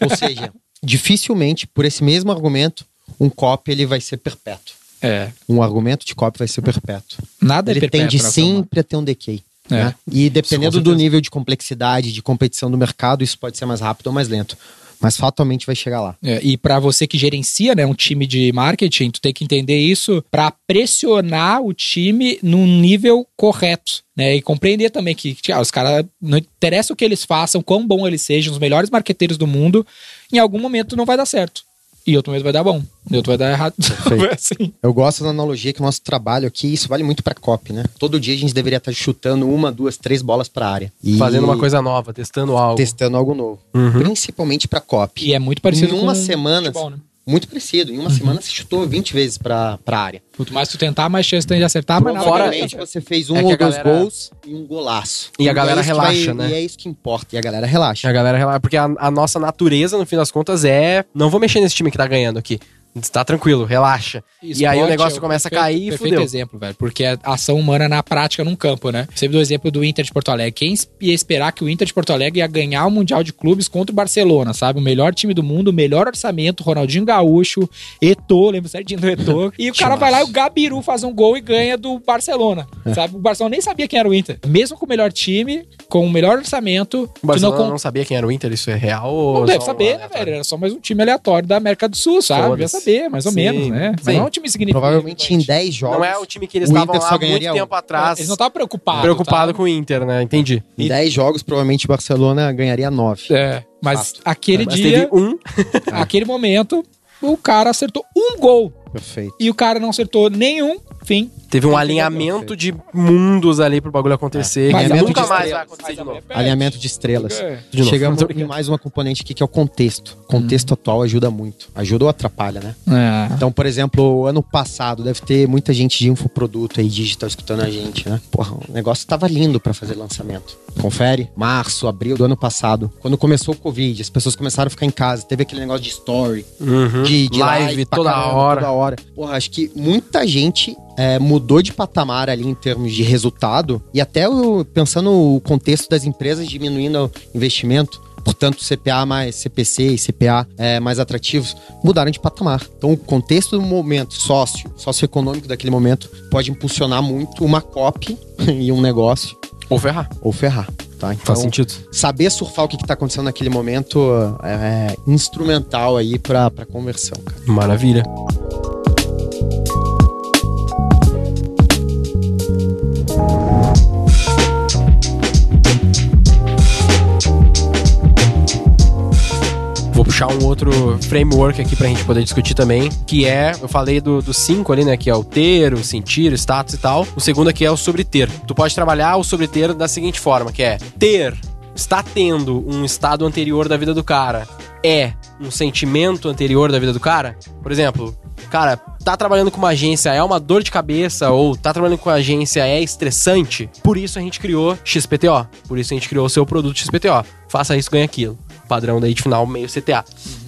Ou seja, (laughs) dificilmente, por esse mesmo argumento, um copy ele vai ser perpétuo. É. Um argumento de copy vai ser perpétuo. Nada ele é perpétuo tende ação humana. sempre a ter um decay. É. né? E dependendo do nível de complexidade, de competição do mercado, isso pode ser mais rápido ou mais lento. Mas fatalmente vai chegar lá. É, e para você que gerencia né, um time de marketing, tu tem que entender isso para pressionar o time num nível correto. Né, e compreender também que ah, os caras, não interessa o que eles façam, quão bom eles sejam, os melhores marqueteiros do mundo, em algum momento não vai dar certo. E outro momento vai dar bom, e outro vai dar errado. (laughs) Perfeito. assim. Eu gosto da analogia que o nosso trabalho aqui, isso vale muito pra copy, né? Todo dia a gente deveria estar chutando uma, duas, três bolas pra área. E Fazendo uma coisa nova, testando algo. Testando algo novo. Uhum. Principalmente pra copy. E é muito parecido Em uma com semana, futebol, né? Muito parecido. Em uma semana você chutou 20 vezes pra, pra área. Quanto mais tu tentar, mais chance tem de acertar, mas Fora- você fez um É ou dois galera- gols e um golaço. E a galera é que vai- relaxa, né? E é isso que importa. E a galera relaxa. A galera relaxa, porque a, a nossa natureza, no fim das contas, é. Não vou mexer nesse time que tá ganhando aqui. Tá tranquilo, relaxa. e aí o Esporte negócio é começa a perfeito- cair e perfeito fudeu. exemplo, velho. Porque é ação humana na prática num campo, né? Sempre do exemplo do Inter de Porto Alegre. Quem ia esperar que o Inter de Porto Alegre ia ganhar o Mundial de Clubes contra o Barcelona, sabe? O melhor time do mundo, o melhor orçamento, Ronaldinho Gaúcho, Eto'o, lembro certinho do Eto'o. (laughs) E o cara vai lá e o Gabiru faz um gol e ganha do Barcelona, sabe? O Barcelona nem sabia quem era o Inter. Mesmo com o melhor time, com o melhor orçamento, O não Barcelona con- não, sabia quem era o Inter, isso é real não deve saber, né, velho? Era só mais um time aleatório da América do Sul, sabe? Devia Foda-se. Mais ou Sim, menos, né? Mas sim. não é um time significativo. Provavelmente em 10 jogos. Não é o time que eles estavam lá muito tempo um. atrás. Eles não estavam preocupados. preocupado tá? com o Inter, né? Entendi. Em 10 jogos, provavelmente o Barcelona ganharia 9. É, mas aquele Mas dia, teve um. (laughs) aquele momento, o cara acertou um gol Perfeito. e o cara não acertou nenhum, fim. Teve um alinhamento de mundos ali pro bagulho acontecer. Mas que alinhamento nunca de mais estrelas. vai acontecer de novo. Alinhamento de estrelas. É. De novo. Chegamos em mais uma componente aqui que é o contexto. Contexto atual ajuda muito. Ajuda ou atrapalha, né? É. Então, por exemplo, ano passado deve ter muita gente de infoproduto aí, digital, escutando a gente, né? Porra, o negócio tava lindo pra fazer lançamento. Confere, março, abril do ano passado. Quando começou o Covid, as pessoas começaram a ficar em casa, teve aquele negócio de story, Uhum. de, de live, pra toda caramba, hora. Toda hora. Porra, acho que muita gente é, mudou de patamar ali em termos de resultado e até o- pensando o contexto das empresas diminuindo o investimento, portanto CPA mais CPC e CPA é, mais atrativos, mudaram de patamar. Então o contexto do momento sócio, socioeconômico daquele momento pode impulsionar muito uma copy (laughs) e um negócio Ou ferrar. ou ferrar. Tá? Então, Faz sentido. saber surfar o que está acontecendo naquele momento é, é instrumental aí para conversão, cara. Maravilha. Vou puxar um outro framework aqui pra gente poder discutir também, que é, eu falei do, do cinco ali, né, que é o ter, o sentir, o status e tal. O segundo aqui é o sobre ter. Tu pode trabalhar o sobre ter da seguinte forma, que é ter, está tendo um estado anterior da vida do cara, é um sentimento anterior da vida do cara? Por exemplo, cara, tá trabalhando com uma agência é uma dor de cabeça ou tá trabalhando com uma agência é estressante, por isso a gente criou XPTO. Por isso a gente criou o seu produto XPTO. Faça isso, ganha aquilo. Padrão daí de final meio CTA.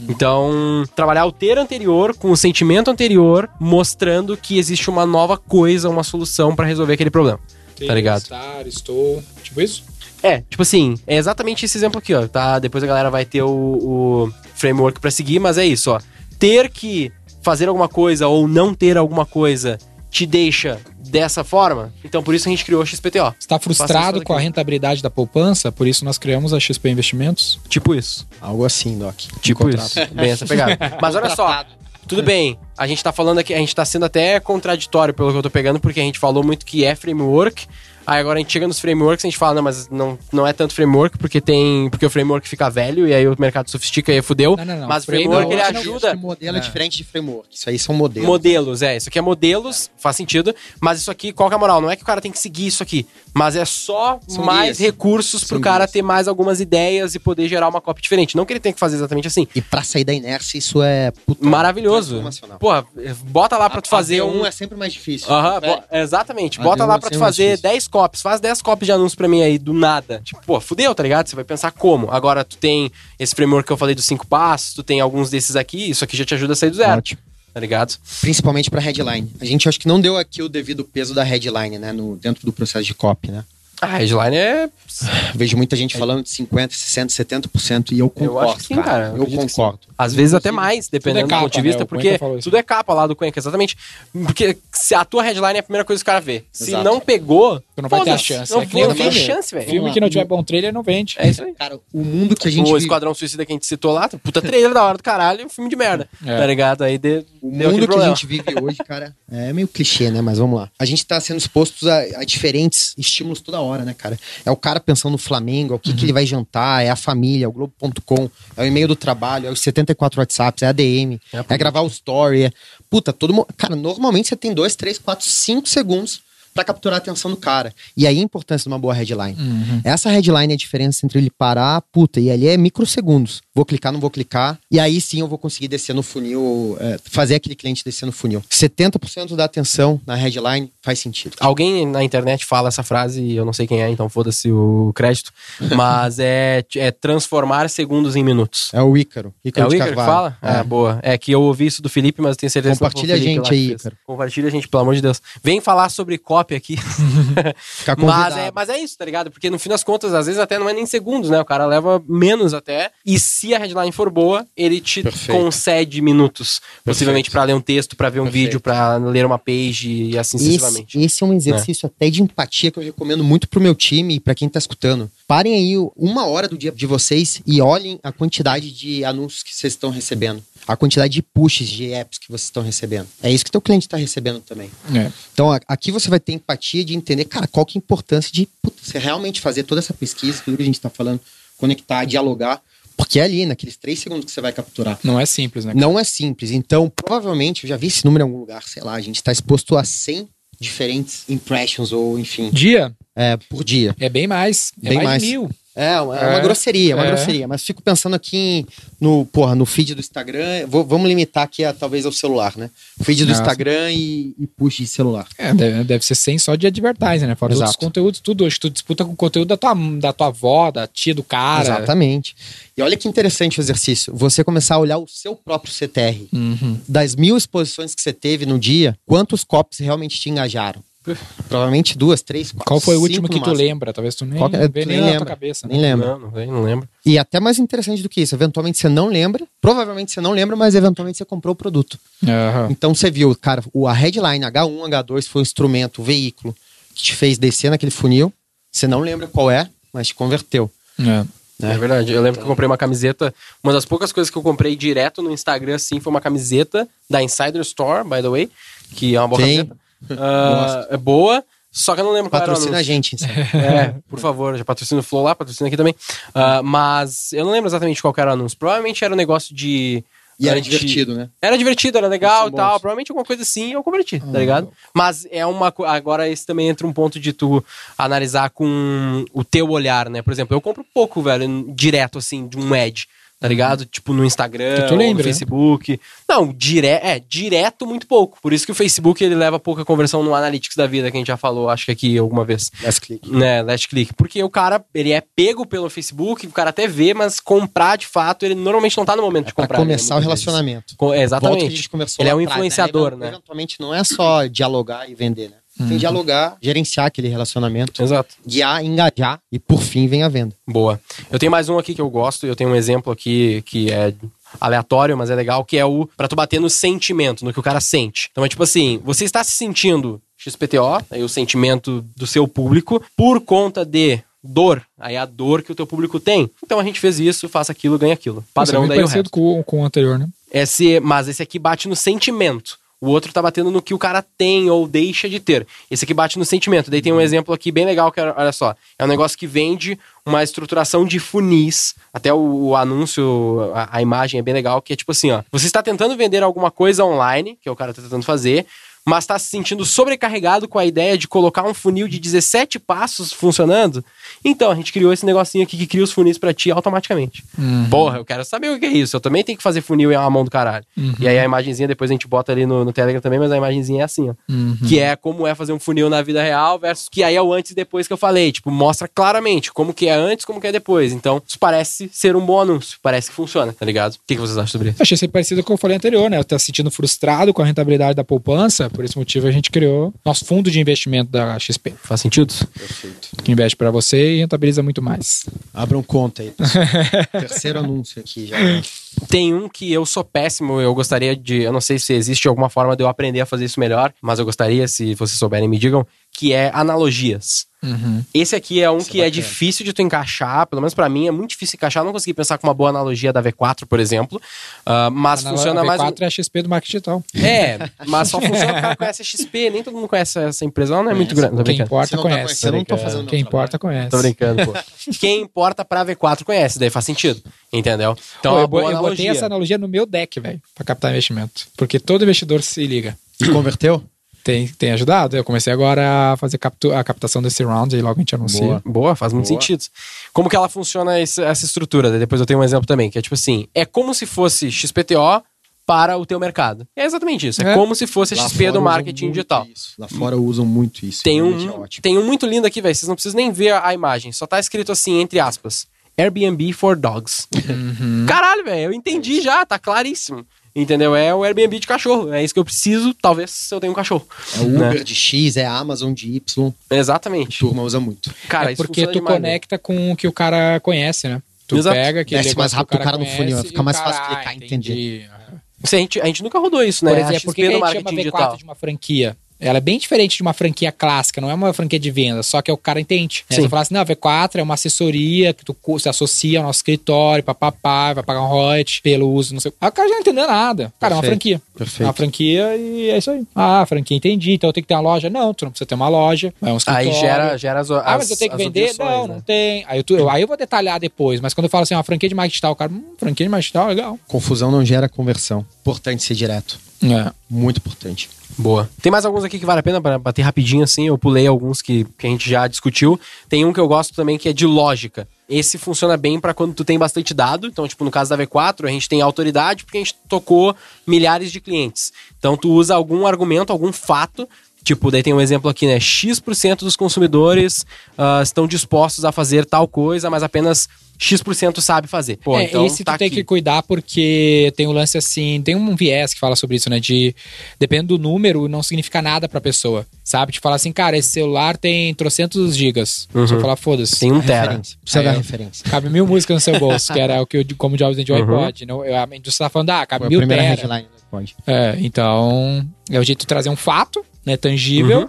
Então, trabalhar o ter anterior com o sentimento anterior, mostrando que existe uma nova coisa, uma solução pra resolver aquele problema. Tá ligado? Estar, estou. Tipo isso? É, tipo assim, é exatamente esse exemplo aqui, ó. Tá? Depois a galera vai ter o, o framework pra seguir, mas é isso, ó. Ter que fazer alguma coisa ou não ter alguma coisa te deixa dessa forma, então por isso a gente criou o XPTO. Está frustrado com a rentabilidade da poupança, por isso nós criamos a XP Investimentos. Tipo isso. Algo assim, Doc. Tipo Contrato. isso. Bem essa pegada. Mas olha só, tudo bem. A gente tá falando aqui, a gente tá sendo até contraditório pelo que eu tô pegando, porque a gente falou muito que é framework. Aí agora a gente chega nos frameworks, a gente fala, não, mas não, não é tanto framework, porque tem. Porque o framework fica velho e aí o mercado sofistica e aí fudeu. Não, não, não. Mas o Framework framework ele não, Acho ajuda. que modelo é. diferente de framework. Isso aí são modelos. Modelos, é. Isso aqui é modelos, faz sentido. Mas isso aqui, qual que é a moral? Não é que o cara tem que seguir isso aqui. Mas é só São mais guias. recursos pro São cara guias. ter mais algumas ideias e poder gerar uma cópia diferente. Não que ele tenha que fazer exatamente assim. E pra sair da inércia, isso é puta, Maravilhoso. Porra, bota lá pra tu fazer um. um é sempre mais difícil. Aham, Velho, bo- exatamente. A Bota D1 lá é pra tu fazer difícil. 10 copies. Faz 10 copies de anúncio pra mim aí, do nada. Tipo, pô, fudeu, tá ligado? Você vai pensar como. Agora, tu tem esse framework que eu falei dos 5 passos, tu tem alguns desses aqui, isso aqui já te ajuda a sair do zero. Ótimo. Tá ligado? Principalmente pra headline. A gente acho que não deu aqui o devido peso da headline, né? No, dentro do processo de copy, né? A headline é. (sighs) Vejo muita gente falando de 50%, 60%, 70% e eu concordo. acho que sim, cara. Eu Eu concordo. Às vezes até mais, dependendo tudo é do ponto de capa, vista, né? Porque tudo é capa lá do Cuenca, exatamente. Porque se a tua headline é a primeira coisa que o cara vê. Se Exato. não pegou, Tu não vai ter a chance. Não, É não o tem filme. chance, velho. Filme que não tiver bom trailer não vende. É isso aí. Cara, o mundo que a gente o vive, Esquadrão Suicida que a gente citou lá, puta trailer da hora do caralho, filme de merda. É. Tá ligado? Aí de, o mundo que a gente vive hoje, cara, é meio clichê, né? Mas vamos lá. A gente tá sendo expostos a, a diferentes estímulos toda hora, né, cara? É o cara pensando no Flamengo, é o que, que ele vai jantar, é a família, é o Globo.com, é o e-mail do trabalho, é os 74 WhatsApps, é a DM, É é, gravar o story. É... Puta, todo mundo. Cara, normalmente você tem dois, três, quatro, cinco segundos pra capturar a atenção do cara. E aí a importância de uma boa headline. Essa headline é a diferença entre ele parar, puta, e ali é microsegundos. Vou clicar, não vou clicar. E aí sim eu vou conseguir descer no funil, é, fazer aquele cliente descer no funil. 70% da atenção na headline faz sentido. Alguém na internet fala essa frase, e eu não sei quem é, então foda-se o crédito. (laughs) Mas é, é transformar segundos em minutos. É o Ícaro. É Ícaro o de Ícaro que fala? É. Ah, boa. É que eu ouvi isso do Felipe, mas eu tenho certeza Compartilha que o Felipe a gente aí. Ícaro. Compartilha a gente, pelo amor de Deus. Vem falar sobre copy aqui. (laughs) Ficar mas, é, mas é isso, tá ligado? Porque no fim das contas, às vezes até não é nem segundos, né? O cara leva menos até. E se a headline for boa, ele te Perfeito. concede minutos. Possivelmente pra ler um texto, pra ver um Perfeito. vídeo, pra ler uma page e assim sucessivamente. Esse, esse é um exercício até de empatia que eu recomendo muito pro meu time e pra quem tá escutando. Parem aí uma hora do dia de vocês e olhem a quantidade de anúncios que vocês estão recebendo. A quantidade de pushes de apps que vocês estão recebendo. É isso que teu cliente está recebendo também. É. Então aqui você vai ter empatia de entender, cara, qual que é a importância de puta, você realmente fazer toda essa pesquisa, tudo que a gente está falando, conectar, dialogar. Porque é ali, naqueles três segundos que você vai capturar. Não é simples, né? Não é simples. Então, provavelmente, eu já vi esse número em algum lugar, sei lá, a gente está exposto a 100 diferentes impressions, ou enfim, Dia é, por dia. é bem mais. É Bem mais, mais. mil. É, uma, é uma É, grosseria, uma é. grosseria. Mas fico pensando aqui em- no, porra, no feed do Instagram. Vou- vamos limitar aqui a, talvez ao celular, né? Feed do Nossa. Instagram e, e push de celular. É, deve, deve ser 100 só de advertising, né? Fora os Exato. conteúdos, tudo. Hoje tu disputa com o conteúdo da tua, da tua avó, da tia do cara. Exatamente. E olha que interessante o exercício. Você começar a olhar o seu próprio CTR. Uhum. Das mil exposições que você teve no dia, quantos copos realmente te engajaram? Provavelmente duas, três, quatro. Qual foi o último que tu máximo. lembra? Talvez tu nem Qual é? vê nem, nem na tua lembra. cabeça. Né? Nem lembra. Não, não, lembro. E até mais interessante do que isso, eventualmente você não lembra, provavelmente você não lembra, mas eventualmente você comprou o produto. Aham. Então você viu, cara, o, a headline H1, H2 foi o instrumento, o veículo que te fez descer naquele funil. Você não lembra qual é, mas te converteu. É. É verdade. Eu lembro que eu comprei uma camiseta. Uma das poucas coisas que eu comprei direto no Instagram, assim, foi uma camiseta da Insider Store, by the way, que é uma boa Sim. camiseta. Ah, é boa, só que eu não lembro qual era o Patrocina a anúncio. gente. É, por favor, já patrocina o Flow lá, patrocina aqui também. Ah, mas eu não lembro exatamente qual era o anúncio. Provavelmente era um negócio de. E era anti- divertido, né? Era divertido, era legal e São tal. Provavelmente alguma coisa assim eu converti, tá ligado? Mas é uma. Agora esse também entra um ponto de tu analisar com o teu olhar, né? Por exemplo, eu compro pouco, velho, direto assim, de um ad. Tá ligado? Tipo no Instagram, lembra, no né? Facebook. Não, dire é, direto muito pouco. Por isso que o Facebook ele leva pouca conversão no Analytics da vida, que a gente já falou, acho que aqui alguma vez Last click. né, last click. Porque o cara, ele é pego pelo Facebook, o cara até vê, mas comprar de fato, ele normalmente não tá no momento de Pra comprar. começar né, o relacionamento. Exatamente. Ele é lá um atrás, influenciador, Event- né? Eventualmente não é só dialogar e vender, né? Tem dialogar, gerenciar aquele relacionamento, Exato. guiar, engajar e por fim vem a venda. Boa. Eu tenho mais um aqui que eu gosto, eu tenho um exemplo aqui que é aleatório, mas é legal, que é o pra tu bater no sentimento, no que o cara sente. Então é tipo assim, você está se sentindo XPTO, aí o sentimento do seu público, por conta de dor, aí a dor que o teu público tem. Então a gente fez isso, faça aquilo, ganha aquilo. É Padrão muito daí o parecido resto. com, com o anterior, né? Esse, mas esse aqui bate no sentimento. O outro tá batendo no que o cara tem ou deixa de ter. Esse aqui bate no sentimento. Daí tem um exemplo aqui bem legal que é, olha só, é um negócio que vende uma estruturação de funis. Até o, o anúncio, a, a imagem é bem legal, que é tipo assim, ó. Você está tentando vender alguma coisa online, que é o cara tá tentando fazer, mas está se sentindo sobrecarregado com a ideia de colocar um funil de 17 passos funcionando. Então, a gente criou esse negocinho aqui que cria os funis pra ti automaticamente. Porra, eu quero saber o que é isso. Eu também tenho que fazer funil e é uma mão do caralho. E aí a imagenzinha, depois a gente bota ali no, no Telegram também, mas a imagenzinha é assim, ó. Que é como é fazer um funil na vida real versus que aí é o antes e depois que eu falei. Tipo, mostra claramente como que é antes, como que é depois. Então, isso parece ser um bom anúncio. Parece que funciona, tá ligado? O que, que vocês acham sobre isso? Achei ser parecido com o que eu falei anterior, né? Eu tô se sentindo frustrado com a rentabilidade da poupança, por esse motivo a gente criou nosso fundo de investimento da XP, Faz sentido? Perfeito. que investe pra você e rentabiliza muito mais. Abram conta aí. (laughs) Terceiro anúncio aqui já. Tem um que eu sou péssimo, eu gostaria de. Eu não sei se existe alguma forma de eu aprender a fazer isso melhor, mas eu gostaria, se vocês souberem, me digam, que é analogias. Esse aqui é um Isso é que é, bacana. difícil de tu encaixar, pelo menos pra mim é muito difícil encaixar. Eu não consegui pensar com uma boa analogia da V4, por exemplo. Ah, mas A funciona mais. V4 é a XP do marketing digital. É, mas só funciona porque conhece a XP, nem todo mundo conhece essa empresa, ela não é muito grande. Quem brincando. importa não tá conhece. eu não tô fazendo Quem importa conhece. Tô brincando, pô. (laughs) Quem importa pra V4 conhece, daí faz sentido. Entendeu? Então Pô, é eu, uma boa bo- eu botei analogia. essa analogia no meu deck, velho, pra captar investimento. Porque todo investidor se liga. E converteu? Tem, tem ajudado. Eu comecei agora a fazer captu- a captação desse round e logo a gente anuncia. Boa. Boa, faz muito Boa. sentido. Como que ela funciona esse- essa estrutura? Depois eu tenho um exemplo também, que é tipo assim, é como se fosse XPTO para o teu mercado. É exatamente isso. É, É. como se fosse a Lá XP do marketing digital. isso. Lá fora usam muito isso. Tem é um, ótimo. tem um muito lindo aqui, velho. Vocês não precisam nem ver a, a imagem. Só tá escrito assim, entre aspas. Airbnb for dogs. Uhum. Caralho, velho. Eu entendi já, tá claríssimo. Entendeu? É o Airbnb de cachorro. É isso que eu preciso, talvez, se eu tenho um cachorro. É o né? Uber de X, é a Amazon de Y. A Exatamente. turma usa muito. Cara, é isso porque tu demais, né? conecta com o que o cara conhece, né? Tu Exato. pega aquele Desce mais negócio que rápido o cara no funil, e fica o mais cara, fácil clicar ah, e entendi. Isso a gente, a gente nunca rodou isso, né? Por a exemplo, XP por que, que a gente marketing chama V4 digital. de uma franquia? Ela é bem diferente de uma franquia clássica, não é uma franquia de venda, só que o cara entende. Né? Sim. Você fala assim, não, a V4 é uma assessoria que tu se associa ao nosso escritório, papapá, vai pagar um royalty pelo uso, não sei. Aí o cara já não entendeu nada. Cara, é uma Perfeito. franquia. É Perfeito. uma franquia e é isso aí. Ah, franquia, entendi. Então eu tenho que ter uma loja? Não, tu não precisa ter uma loja. É um escritório. Aí gera, gera as, Ah, mas eu tenho que vender? Não, não tem. Aí eu, tu- eu- aí eu vou detalhar depois. Mas quando eu falo assim, uma franquia de marketing digital, o cara, hum, franquia de marketing digital, legal. Confusão não gera conversão. Importante ser direto. É. Muito importante. Boa. Tem mais alguns aqui que vale a pena para bater rapidinho assim. Eu pulei alguns que, que a gente já discutiu. Tem um que eu gosto também que é de lógica. Esse funciona bem para quando tu tem bastante dado. Então, tipo, no caso da V4, a gente tem autoridade porque a gente tocou milhares de clientes. Então, tu usa algum argumento, algum fato. Tipo, daí tem um exemplo aqui, né? X% dos consumidores ah, estão dispostos a fazer tal coisa, mas apenas X% sabe fazer. Pô, é, então esse tá tu tem aqui. que cuidar porque tem o lance assim, tem um viés que fala sobre isso, né? De dependendo do número, não significa nada pra pessoa, sabe? Tipo, falar assim, cara, esse celular tem trocentos gigas. Você falar, foda-se. Tem um tera. Precisa dar referência. Cabe mil músicas no seu bolso, que era o que eu, como o Jobs vendia o iPod. Não, eu- a indústria tá falando, ah, cabe Foi a mil primeira tera. headline. Pode. É, então é o jeito de trazer um fato, né, tangível,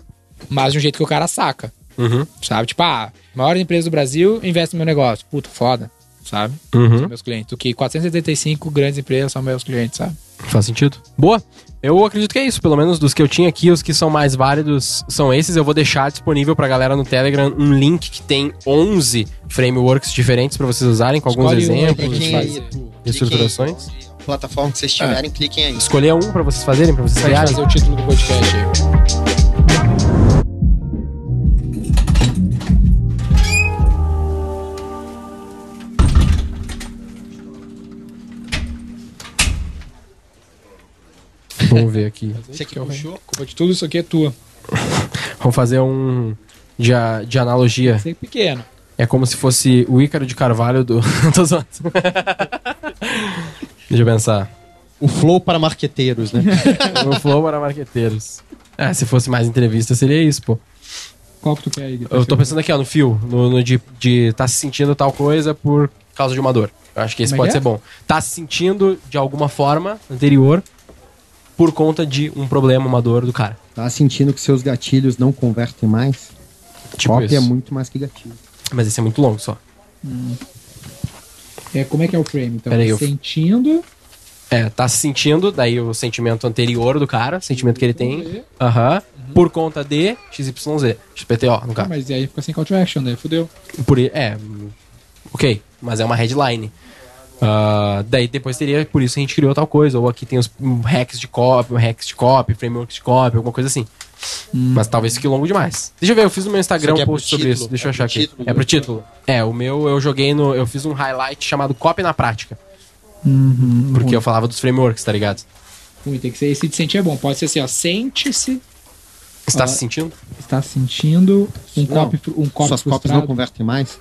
mas de um jeito que o cara saca, Uhum. sabe? Tipo, ah, maior empresa do Brasil investe no meu negócio. Puta, foda, sabe? Uhum. São meus clientes. Do que 475 grandes empresas são meus clientes, sabe? Faz sentido. Boa. Eu acredito que é isso. Pelo menos dos que eu tinha aqui, os que são mais válidos são esses. Eu vou deixar disponível pra galera no Telegram um link que tem 11 frameworks diferentes pra vocês usarem, com alguns Escolhe exemplos. aí, pô. Estruturações. Plataforma que vocês tiverem, cliquem aí. Escolher um pra vocês fazerem, pra vocês criarem. fazer o título do podcast aí. Vamos ver aqui. Você que é puxou? Culpa de tudo isso aqui é tua. (laughs) Vamos fazer um de, de analogia. Você é pequeno. É como se fosse o Ícaro de Carvalho do. (laughs) Tô zoando. (laughs) Deixa eu pensar. O flow para marqueteiros, né? O flow para marqueteiros. É, se fosse mais entrevista, seria isso, pô. Qual que tu quer aí? Eu tô pensando aqui, ó, no fio, no, no de, de tá se sentindo tal coisa por causa de uma dor. Eu acho que esse Como é pode que ser bom. Tá se sentindo de alguma forma anterior por conta de um problema, uma dor do cara. Tá sentindo que seus gatilhos não convertem mais? Tipo Copy isso. é muito mais que gatilho. Mas esse é muito longo só. É, como é que é o frame? Então, Peraí, eu- sentindo É, tá se sentindo, daí o sentimento anterior do cara, o sentimento que ele tem. Aham. Por conta de XYZ. XPTO, no Ah, caso. mas e aí fica sem call to action, daí fudeu. Por, é, hum, ok, mas é uma headline. Ah, daí depois teria, por isso a gente criou tal coisa. Ou aqui tem os hum, hacks de copy, hacks de copy, frameworks de copy, alguma coisa assim. Mas talvez fique longo demais. Deixa eu ver, eu fiz no meu Instagram aqui um é post pro sobre título, isso. Deixa eu é achar pro aqui. título É pro título. É, o meu eu joguei no. Eu fiz um highlight chamado Copy na Prática. Porque eu falava dos frameworks, tá ligado? Ui, tem que ser esse de sentir é bom. Pode ser assim, ó. Sente-se, Está Ah. se sentindo? está sentindo um Não, copo, um copo Suas copies frustrado. não convertem mais?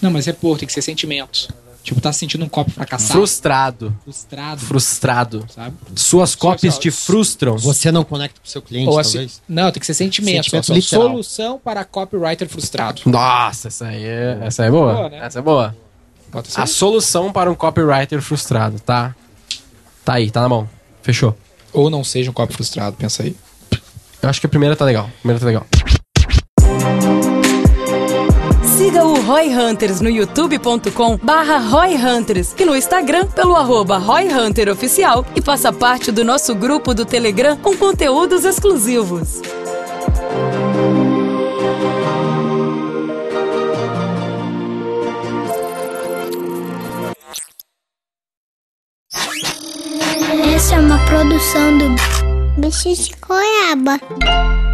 Não, mas é pô, tem que ser sentimentos. Tipo, tá se sentindo um copo fracassado, Frustrado. frustrado, Frustrado. sabe? Suas cópias só- te frustram. Você não conecta com o seu cliente, Ou assim, talvez? não, tem que ser sentimento. Sentimento literal. solução para copywriter frustrado. Nossa, essa aí é, essa é boa. Boa, né? Essa é boa. Pode ser. A solução para um copywriter frustrado, tá? Tá aí, tá na mão. Fechou. Ou não seja um copo frustrado, pensa aí. Eu acho que a primeira tá legal. A primeira tá legal. Siga o Roy Hunters no youtube.com barra Roy Hunters e no Instagram pelo arroba Roy Hunter Oficial e faça parte do nosso grupo do Telegram com conteúdos exclusivos. Essa é uma produção do Bicho de Goiaba.